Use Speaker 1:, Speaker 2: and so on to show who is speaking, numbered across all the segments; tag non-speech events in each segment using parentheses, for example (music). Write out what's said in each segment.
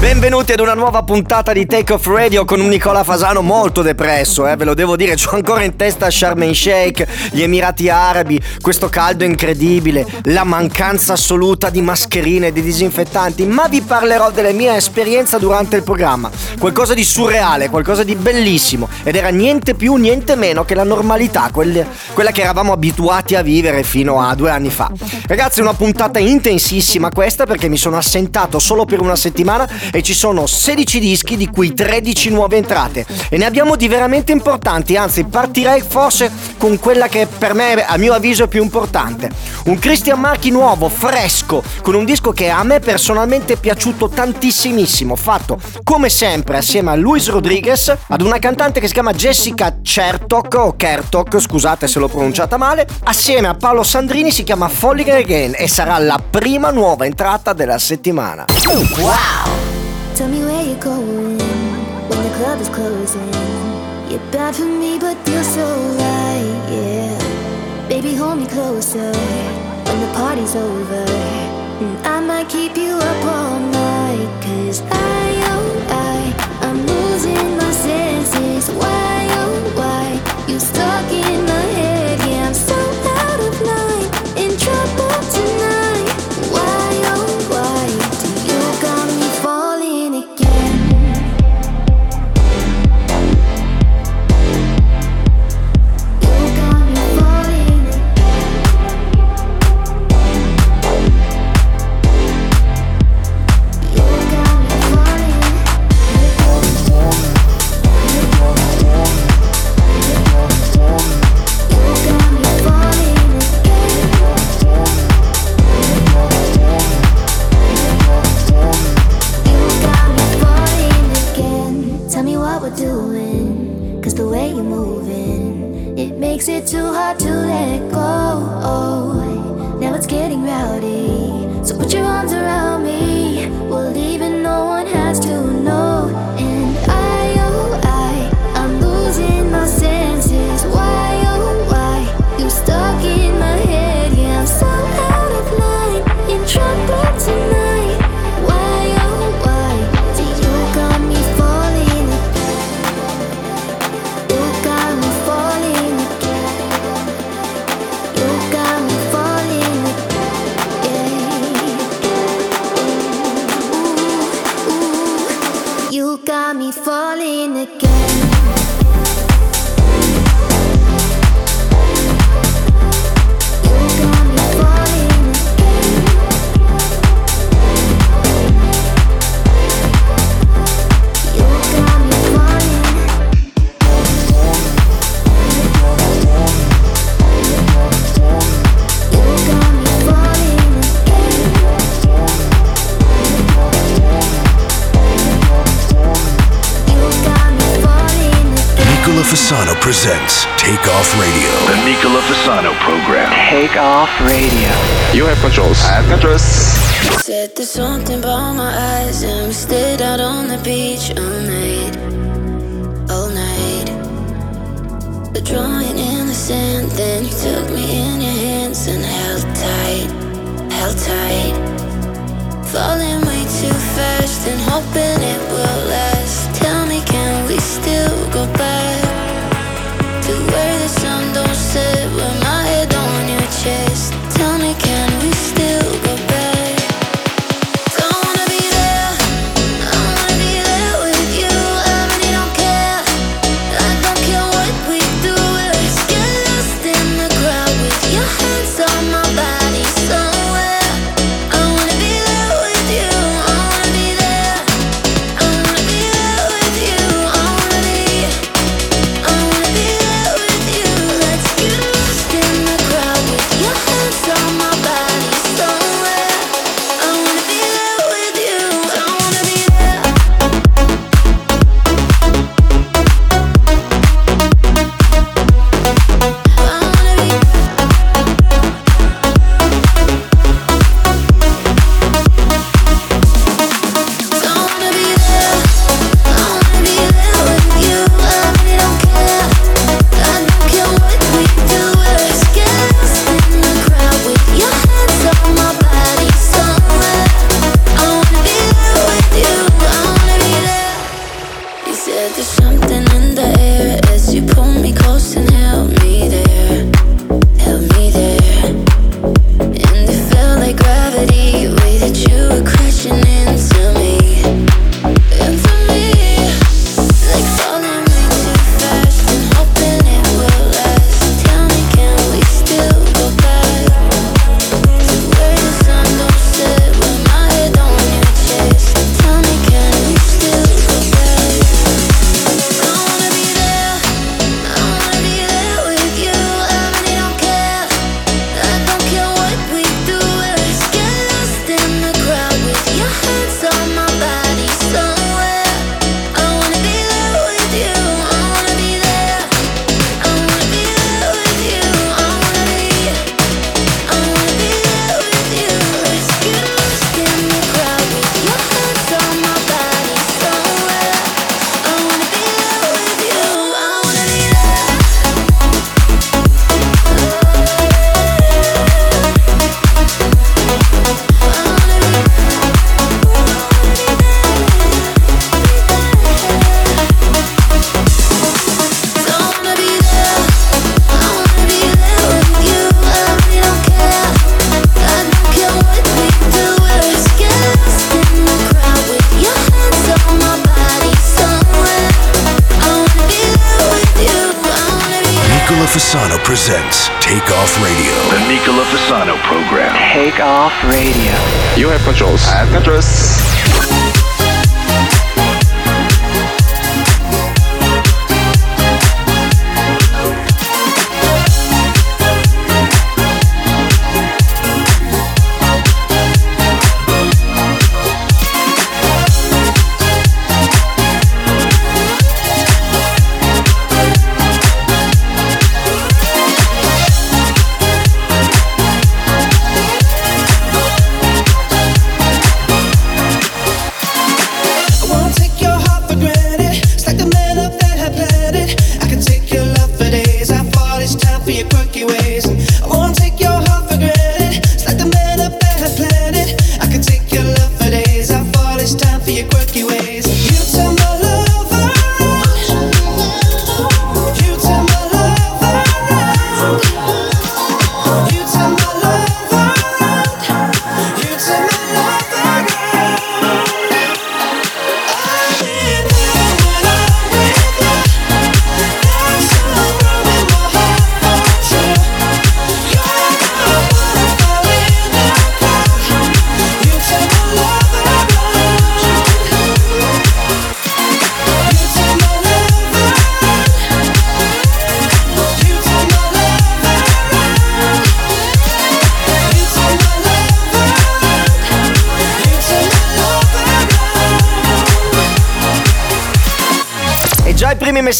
Speaker 1: Benvenuti ad una nuova puntata di Take Off Radio con un Nicola Fasano molto depresso, eh, ve lo devo dire, (laughs) c'ho ancora in testa Sharm el Sheikh, gli Emirati Arabi, questo caldo incredibile, la mancanza assoluta di mascherine e di disinfettanti, ma vi parlerò delle mie esperienze durante il programma, qualcosa di surreale, qualcosa di bellissimo ed era niente più, niente meno che la normalità, quelle, quella che eravamo abituati a vivere fino a due anni fa. Ragazzi, una puntata intensissima questa perché mi sono assentato solo per una settimana e ci sono 16 dischi di cui 13 nuove entrate e ne abbiamo di veramente importanti, anzi partirei forse con quella che per me a mio avviso è più importante. Un Christian Marchi nuovo, fresco, con un disco che a me personalmente è piaciuto tantissimissimo, fatto come sempre assieme a Luis Rodriguez, ad una cantante che si chiama Jessica Chertok o Kertok, scusate se l'ho pronunciata male, assieme a Paolo Sandrini si chiama Falling Again e sarà la prima nuova entrata della settimana. Wow!
Speaker 2: Tell me where you're going when the club is closing. You're bad for me, but you're so right, yeah. Baby, hold me closer when the party's over. And I might keep you up all night, cause I,
Speaker 3: presents Take Off Radio.
Speaker 4: The Nicola Fasano program.
Speaker 5: Take off radio.
Speaker 4: You have controls. I have controls.
Speaker 2: Said there's something about my eyes, and we stayed out on the beach all night, all night. The drawing in the sand, then you took me in your hands and held tight, held tight. Falling way too fast and hoping it will last. Tell me, can we still go back to where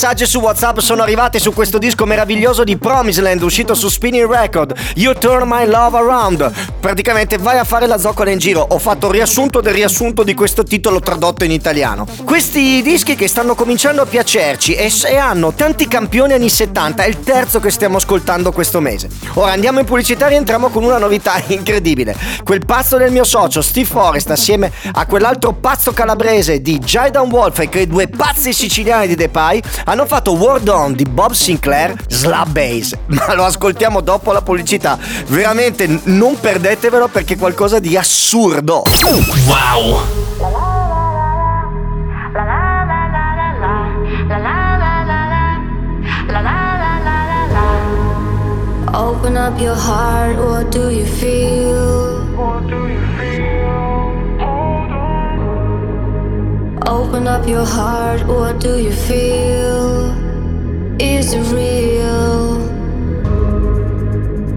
Speaker 1: messaggi su WhatsApp sono arrivati su questo disco meraviglioso di Promisland uscito su Spinning Record. You Turn My Love Around. Praticamente vai a fare la zoccola in giro. Ho fatto il riassunto del riassunto di questo titolo tradotto in italiano. Questi dischi che stanno cominciando a piacerci e, e hanno tanti campioni anni 70, è il terzo che stiamo ascoltando questo mese. Ora andiamo in pubblicità e rientriamo con una novità (laughs) incredibile. Quel pazzo del mio socio Steve Forrest assieme a quell'altro pazzo calabrese di Jaidan Wolf e quei due pazzi siciliani di Depay hanno fatto Word On di Bob Sinclair Slab Bass. (laughs) Ma lo ascoltiamo dopo la pubblicità. Veramente non perdetevelo perché è qualcosa di assurdo.
Speaker 6: Open up your heart, what do you feel? Open up your heart, what do you feel? Is it real?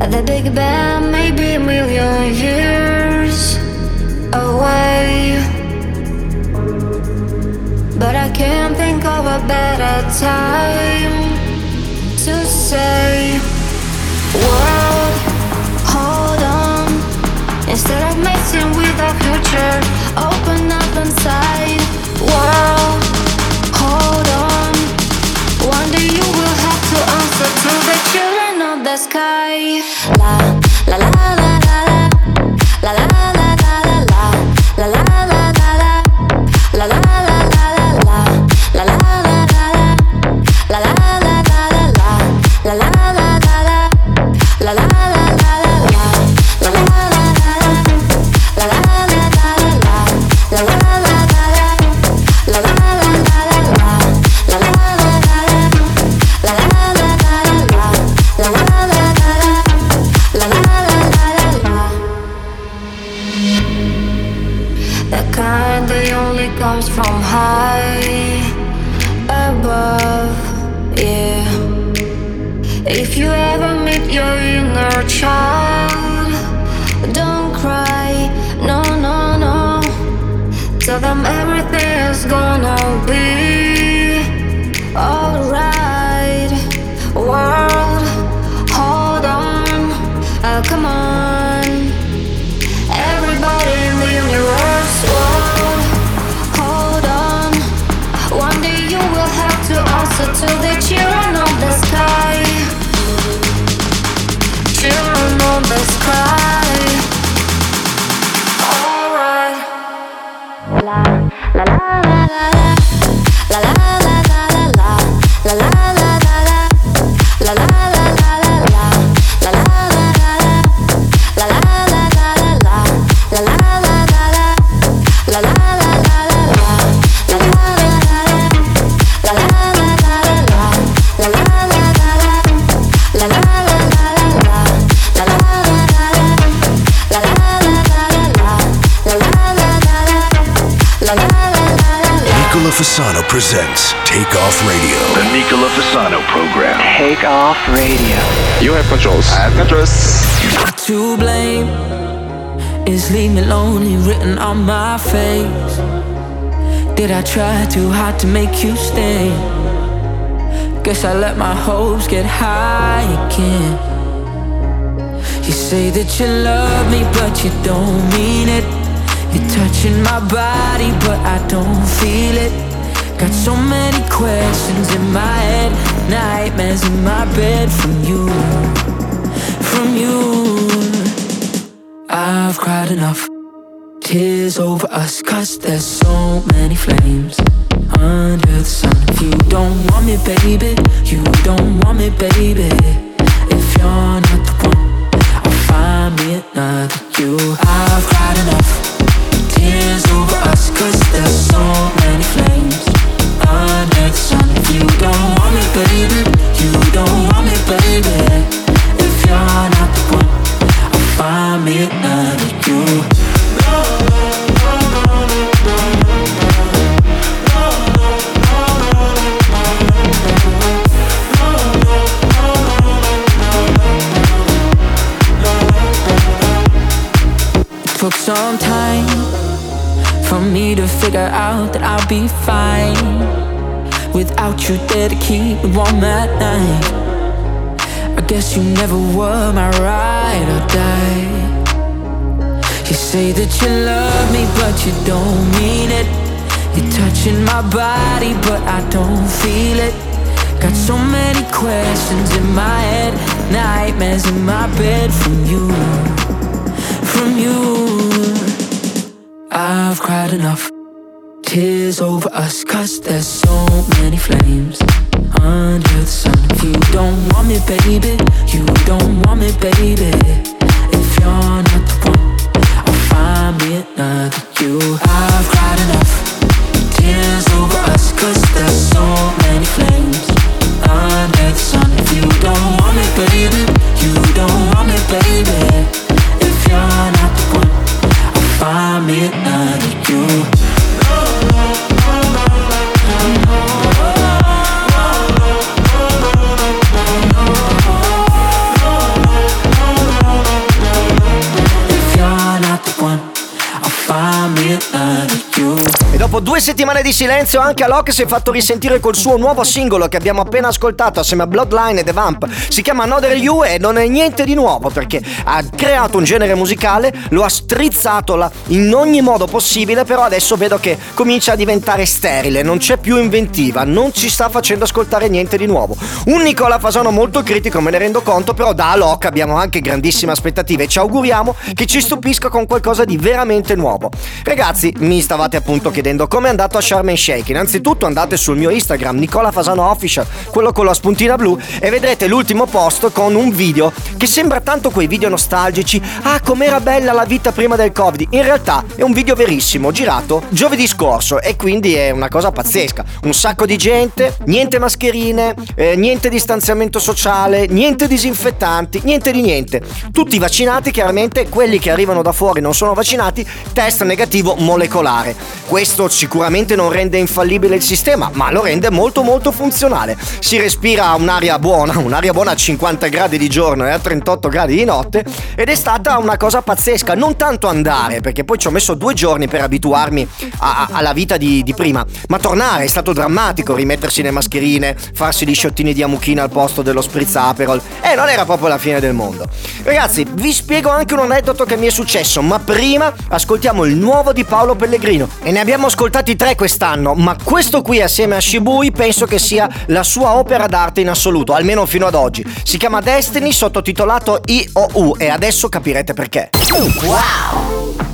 Speaker 6: The Big Bang may be a million years away. But I can't think of a better time to say, World, hold on. Instead of messing with the future, open up inside. World, hold on. One day you will have to answer to inner child, don't cry, no, no, no. Tell them everything is gonna be
Speaker 3: my presents Take Off Radio.
Speaker 2: The Nicola Fasano program.
Speaker 5: Take off radio.
Speaker 2: You have controls. I have controls.
Speaker 7: to blame is leave me lonely written on my face did i try too hard to make you stay guess i let my hopes get high again you say that you love me but you don't mean it you're touching my body but i don't feel it got so many questions in my head nightmares in my bed from you from you. I've cried enough tears over us, cause there's so many flames under the sun. If you don't want me, baby, you don't want me, baby. If you're not the one, I'll find me another you. I've out that I'll be fine without you there to keep me warm at night. I guess you never were my ride or die. You say that you love me, but you don't mean it. You're touching my body, but I don't feel it. Got so many questions in my head, nightmares in my bed from you, from you. I've cried enough tears over us, cause there's so many flames under the sun. If you don't want me, baby, you don't want me, baby. If you're not the one, I'll find me another you. I've
Speaker 1: settimane di silenzio anche Alok si è fatto risentire col suo nuovo singolo che abbiamo appena ascoltato assieme a Bloodline e The Vamp. Si chiama Another You e non è niente di nuovo perché ha creato un genere musicale, lo ha strizzato in ogni modo possibile, però adesso vedo che comincia a diventare sterile, non c'è più inventiva, non ci sta facendo ascoltare niente di nuovo. Un Nicola Fasano molto critico, me ne rendo conto, però da Alok abbiamo anche grandissime aspettative e ci auguriamo che ci stupisca con qualcosa di veramente nuovo. Ragazzi, mi stavate appunto chiedendo come andato a Sharm el Sheikh. Innanzitutto andate sul mio Instagram, Nicola Fasano Official, quello con la spuntina blu, e vedrete l'ultimo post con un video che sembra tanto quei video nostalgici. Ah, com'era bella la vita prima del Covid. In realtà è un video verissimo, girato giovedì scorso, e quindi è una cosa pazzesca. Un sacco di gente, niente mascherine, eh, niente distanziamento sociale, niente disinfettanti, niente di niente. Tutti vaccinati, chiaramente quelli che arrivano da fuori non sono vaccinati, test negativo molecolare. Questo sicuramente non rende infallibile il sistema, ma lo rende molto molto funzionale. Si respira un'aria buona, (laughs) un'aria buona a 50 gradi di giorno e a 38 gradi di notte ed è stata una cosa pazzesca, non tanto andare, perché poi ci ho messo due giorni per abituarmi a- a- alla vita di, di prima, ma tornare è stato drammatico, rimettersi le mascherine, farsi gli sciottini di amuchina al posto dello spritz Aperol, e non era proprio la fine del mondo. Ragazzi, vi spiego anche un aneddoto che mi è successo, ma prima ascoltiamo il nuovo di Paolo Pellegrino. E ne abbiamo ascoltati tre quest'anno, ma questo qui assieme a Shibui penso che sia la sua opera d'arte in assoluto, almeno fino ad oggi. Si chiama Destiny, sottotitolato IOU e adesso capirete perché.
Speaker 8: Hey,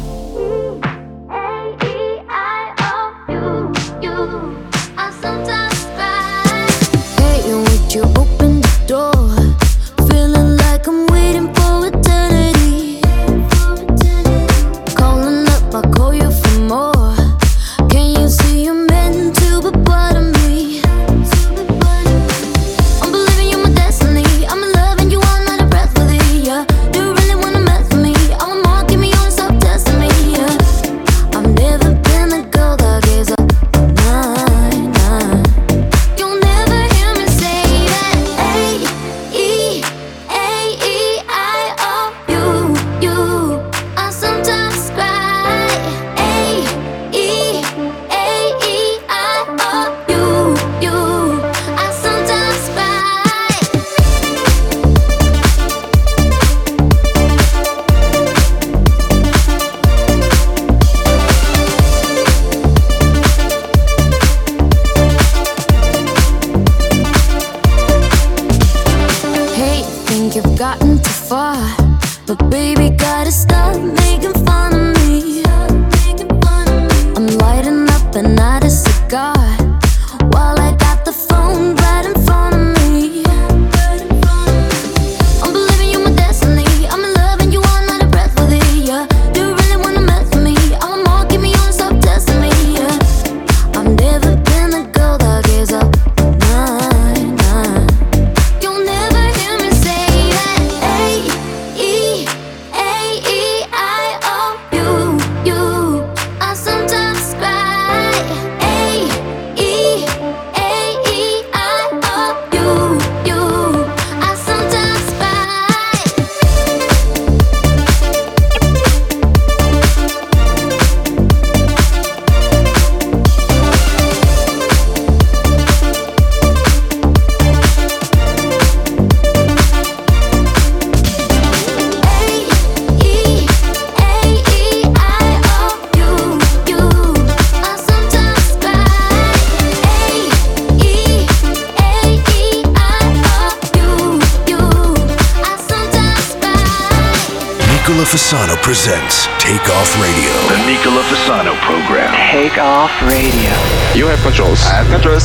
Speaker 3: Fasano presents Take Off Radio.
Speaker 2: The Nicola Fasano program.
Speaker 5: Take off radio.
Speaker 2: You have controls. I have controls.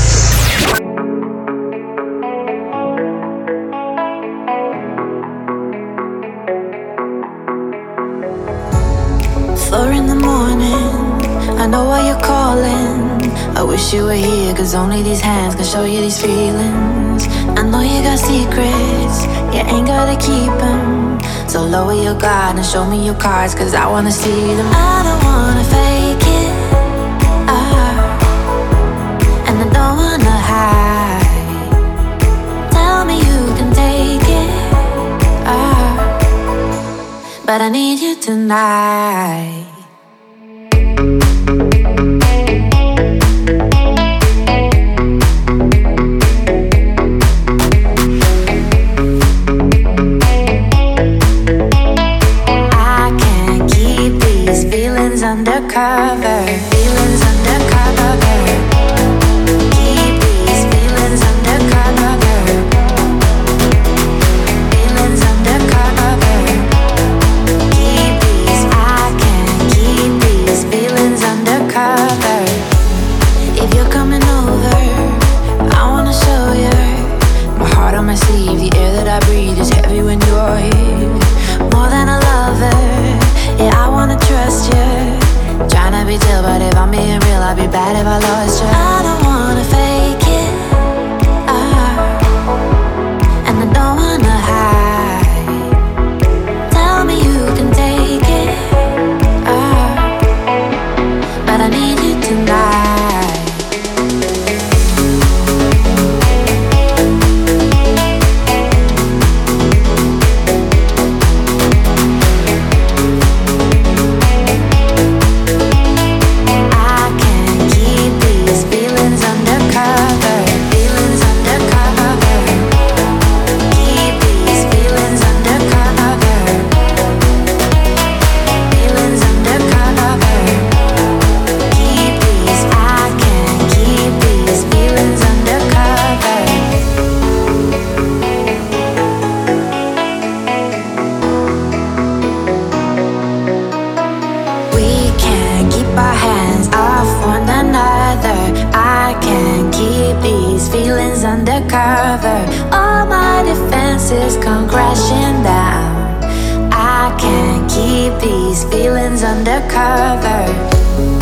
Speaker 8: Four in the morning, I know why you're calling. I wish you were here, cause only these hands can show you these feelings. I know you got secrets, you ain't gotta keep them. So lower your guard and show me your cards, cause I wanna see them. I don't wanna fake it, ah, and I don't wanna hide. Tell me you can take it, ah, but I need you tonight. Come crashing down. I can't keep these feelings undercover.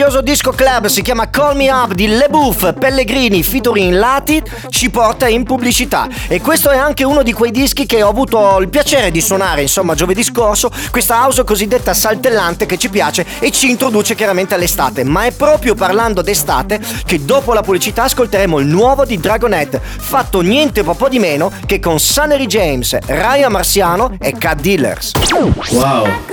Speaker 1: Meraviglioso disco club si chiama Call Me Up di Le Bouffe Pellegrini featuring Lati ci porta in pubblicità. E questo è anche uno di quei dischi che ho avuto il piacere di suonare insomma giovedì scorso questa house cosiddetta saltellante che ci piace e ci introduce chiaramente all'estate. Ma è proprio parlando d'estate che dopo la pubblicità ascolteremo il nuovo di Dragonette fatto niente po' di meno che con Sunnery James, Raya Marciano e Cat Dealers.
Speaker 2: Wow.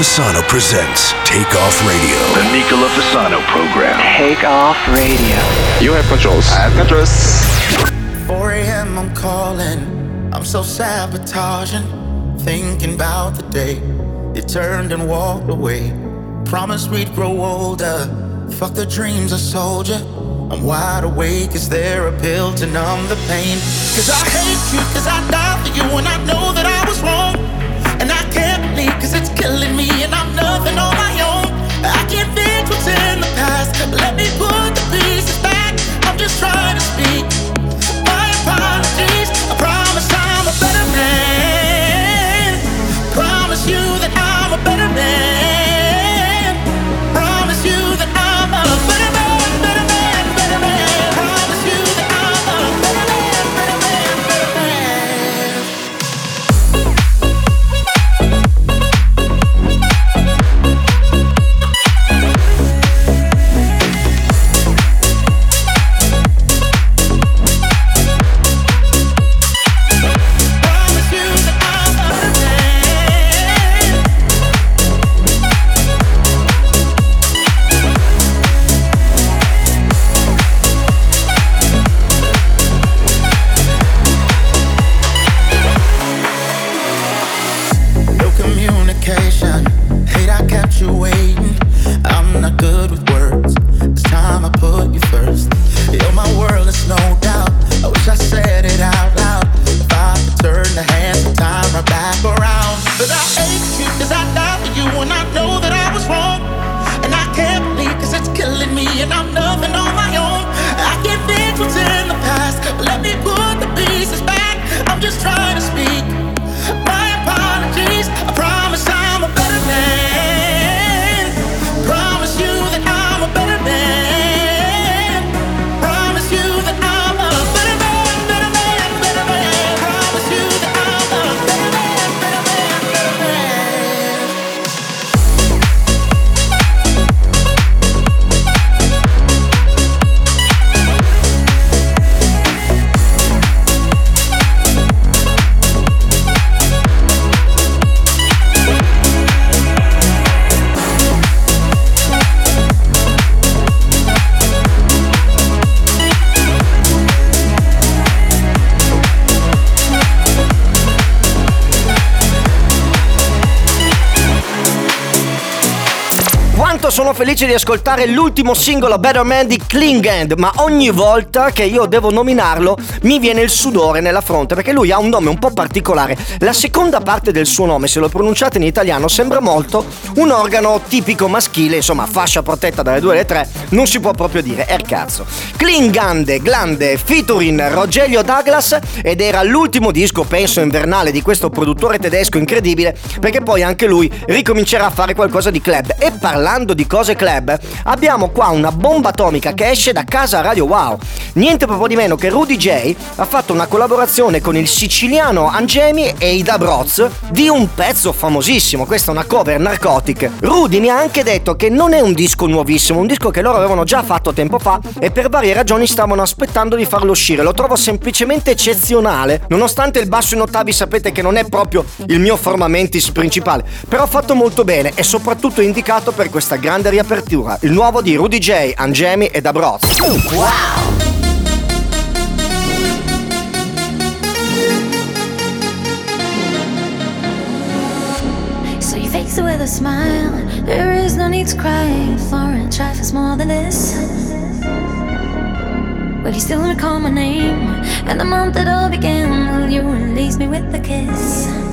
Speaker 3: Fasano presents Take Off Radio.
Speaker 4: The Nicola Fasano program.
Speaker 5: Take off radio.
Speaker 4: You have controls. I have controls.
Speaker 9: 4 a.m. I'm calling. I'm so sabotaging. Thinking about the day you turned and walked away. Promised we'd grow older. Fuck the dreams I sold you. I'm wide awake. Is there a pill to numb the pain? Cause I hate you, cause I died for you, and I know I cause it's killing me, and I'm nothing on my own. I can't fix what's in the past. Let me put the pieces back. I'm just trying to speak. My apologies. I promise I'm a better man. Promise you that I'm a better man.
Speaker 1: Felice di ascoltare l'ultimo singolo Better Man di Klingand, ma ogni volta che io devo nominarlo mi viene il sudore nella fronte perché lui ha un nome un po' particolare. La seconda parte del suo nome, se lo pronunciate in italiano, sembra molto un organo tipico maschile, insomma, fascia protetta dalle due alle tre, non si può proprio dire, è il cazzo. Klingande, Glande, featuring Rogelio Douglas ed era l'ultimo disco, penso, invernale di questo produttore tedesco incredibile, perché poi anche lui ricomincerà a fare qualcosa di club. E parlando di cose club, abbiamo qua una bomba atomica che esce da casa Radio Wow. Niente proprio di meno che Rudy J ha fatto una collaborazione con il siciliano Angemi e i Dabroz di un pezzo famosissimo. Questa è una cover narcotic. Rudy mi ha anche detto che non è un disco nuovissimo, un disco che loro avevano già fatto tempo fa e per varie ragioni stavano aspettando di farlo uscire. Lo trovo semplicemente eccezionale, nonostante il basso in ottavi sapete che non è proprio il mio formamentis principale, però fatto molto bene e soprattutto indicato per questa grande riapertura. Il nuovo di Rudy J, Angemi e Dabroz.
Speaker 10: Wow!
Speaker 2: With a smile. There is no need to cry for a trifle's more than this. Will you still recall my name and the month it all began? Will you release me with a kiss?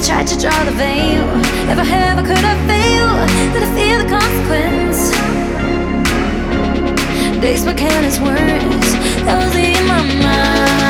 Speaker 2: Have I tried to draw the veil? If I have, I could I fail? Did I feel the consequence? Days were careless words, those in my mind.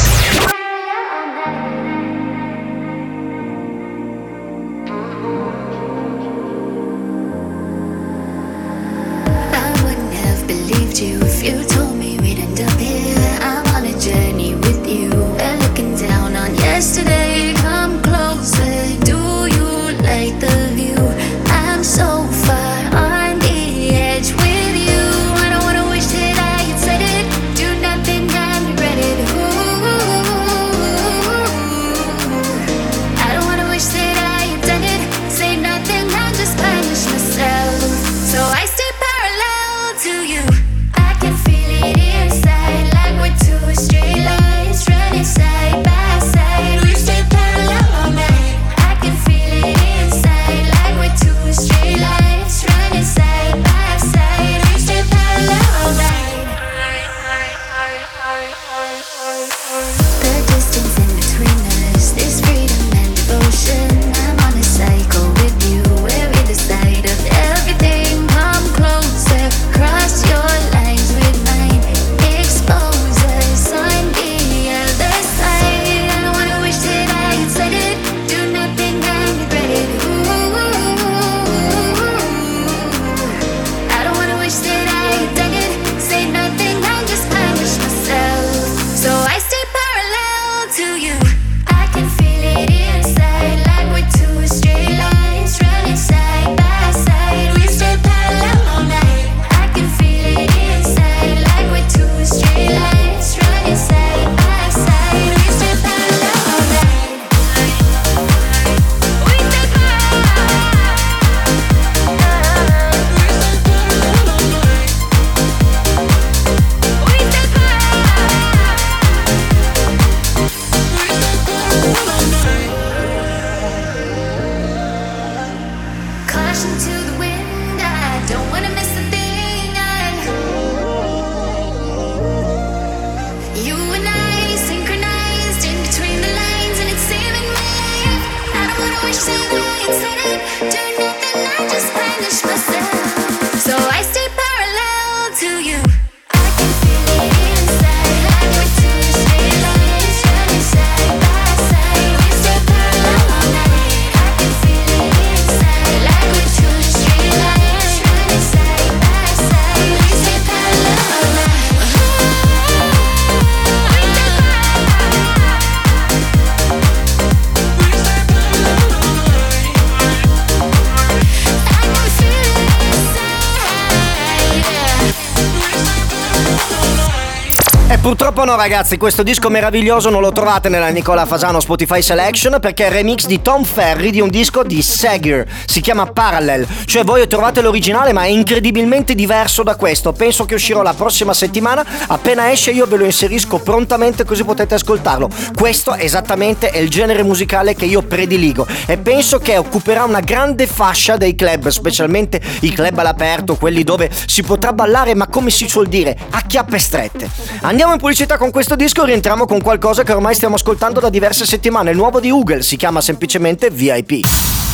Speaker 1: Purtroppo no ragazzi, questo disco meraviglioso non lo trovate nella Nicola Fasano Spotify Selection perché è il remix di Tom Ferry di un disco di Seger, si chiama Parallel, cioè voi trovate l'originale ma è incredibilmente diverso da questo, penso che uscirò la prossima settimana, appena esce io ve lo inserisco prontamente così potete ascoltarlo, questo esattamente è il genere musicale che io prediligo. E penso che occuperà una grande fascia dei club, specialmente i club all'aperto, quelli dove si potrà ballare ma come si suol dire, a chiappe strette. Andiamo Andiamo in pubblicità con questo disco e rientriamo con qualcosa che ormai stiamo ascoltando da diverse settimane. Il nuovo di Google si chiama semplicemente VIP.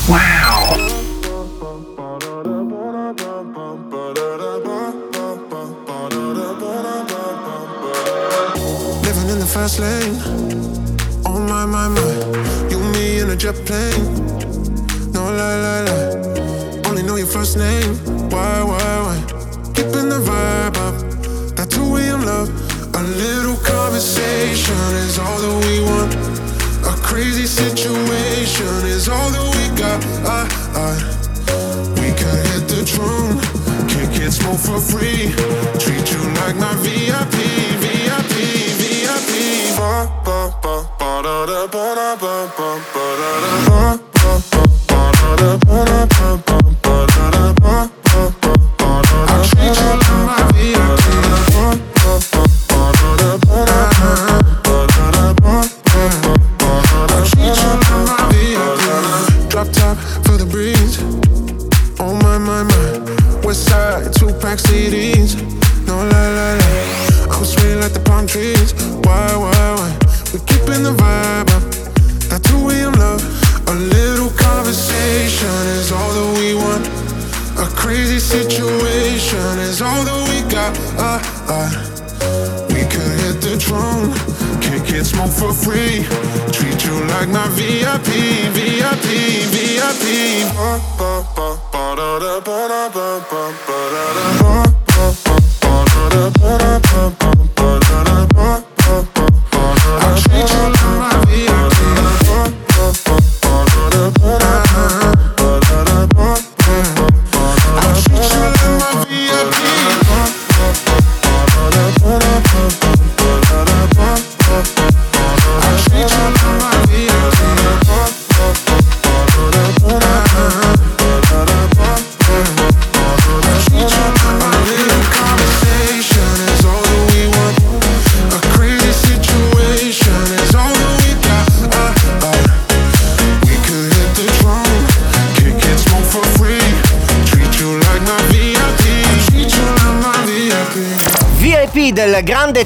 Speaker 11: Wow! fast lane. Oh my my my, you me in a jet plane. No lie lie lie, only know your first name. Why why? situation is all that we want. A crazy situation is all that we got. I, I, we could hit the drum, kick it, smoke for free. Treat you like my VIP, VIP, VIP. Ba ba ba ba da da ba da ba ba ba da da. Ba.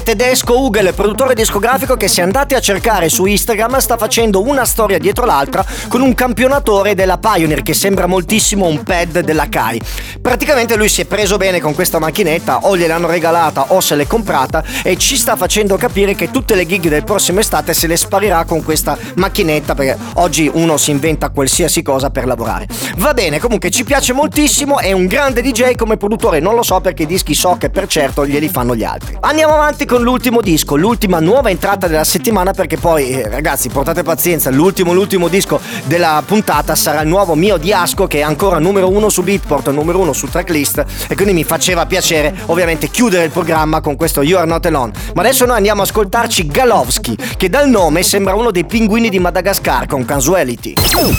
Speaker 11: tedesco Ugel, produttore discografico che se andate a cercare su Instagram sta facendo una storia dietro l'altra con un campionatore della Pioneer che sembra moltissimo un pad della Kai. Praticamente lui si è preso bene con questa macchinetta, o gliel'hanno regalata o se l'è comprata e ci sta facendo capire che tutte le gig del prossimo estate se le sparirà con questa macchinetta perché oggi uno si inventa qualsiasi cosa per lavorare. Va bene, comunque ci piace moltissimo, è un grande DJ come produttore, non lo so perché i dischi so che per certo glieli fanno gli altri. Andiamo avanti con l'ultimo disco, l'ultima nuova entrata della settimana perché poi eh, ragazzi portate pazienza, l'ultimo l'ultimo disco della puntata sarà il nuovo mio di Asco che è ancora numero uno su Beatport, numero uno su tracklist e quindi mi faceva piacere ovviamente chiudere il programma con questo You Are Not Alone. Ma adesso noi andiamo a ascoltarci Galowski che dal nome sembra uno dei pinguini di Madagascar con Casuality.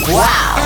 Speaker 1: Wow!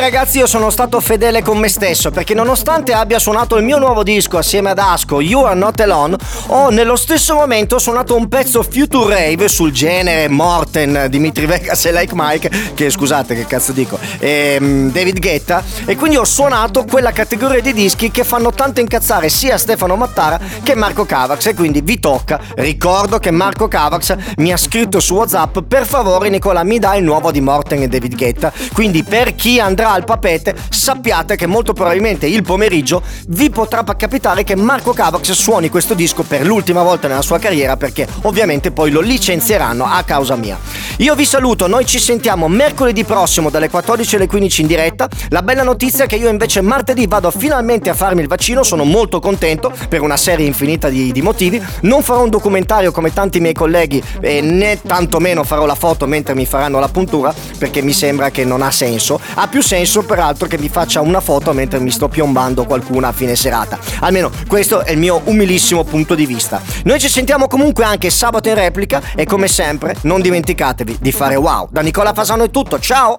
Speaker 1: Ragazzi io sono stato fedele con me stesso perché nonostante abbia suonato il mio nuovo disco assieme ad Asco, You Are Not Alone, ho nello stesso momento suonato un pezzo Future Rave sul genere Morten, Dimitri Vegas e Like Mike, che scusate che cazzo dico, ehm, David Guetta, e quindi ho suonato quella categoria di dischi che fanno tanto incazzare sia Stefano Mattara che Marco Cavax e quindi vi tocca. Ricordo che Marco Cavax mi ha scritto su WhatsApp per favore Nicola mi dai il nuovo di Morten e David Guetta, quindi per chi andrà al papete sappiate che molto probabilmente il pomeriggio vi potrà capitare che Marco Cavax suoni questo disco per l'ultima volta nella sua carriera perché ovviamente poi lo licenzieranno a causa mia. Io vi saluto, noi ci sentiamo mercoledì prossimo dalle 14 alle 15 in diretta. La bella notizia è che io invece martedì vado finalmente a farmi il vaccino, sono molto contento per una serie infinita di, di motivi. Non farò un documentario come tanti miei colleghi e né tantomeno farò la foto mentre mi faranno la puntura perché mi sembra che non ha senso. Ha più senso peraltro che mi faccia una foto mentre mi sto piombando qualcuna a fine serata. Almeno questo è il mio umilissimo punto di vista. Noi ci sentiamo comunque anche sabato in replica e come sempre non dimenticatevi di fare wow. Da Nicola Fasano è tutto, ciao!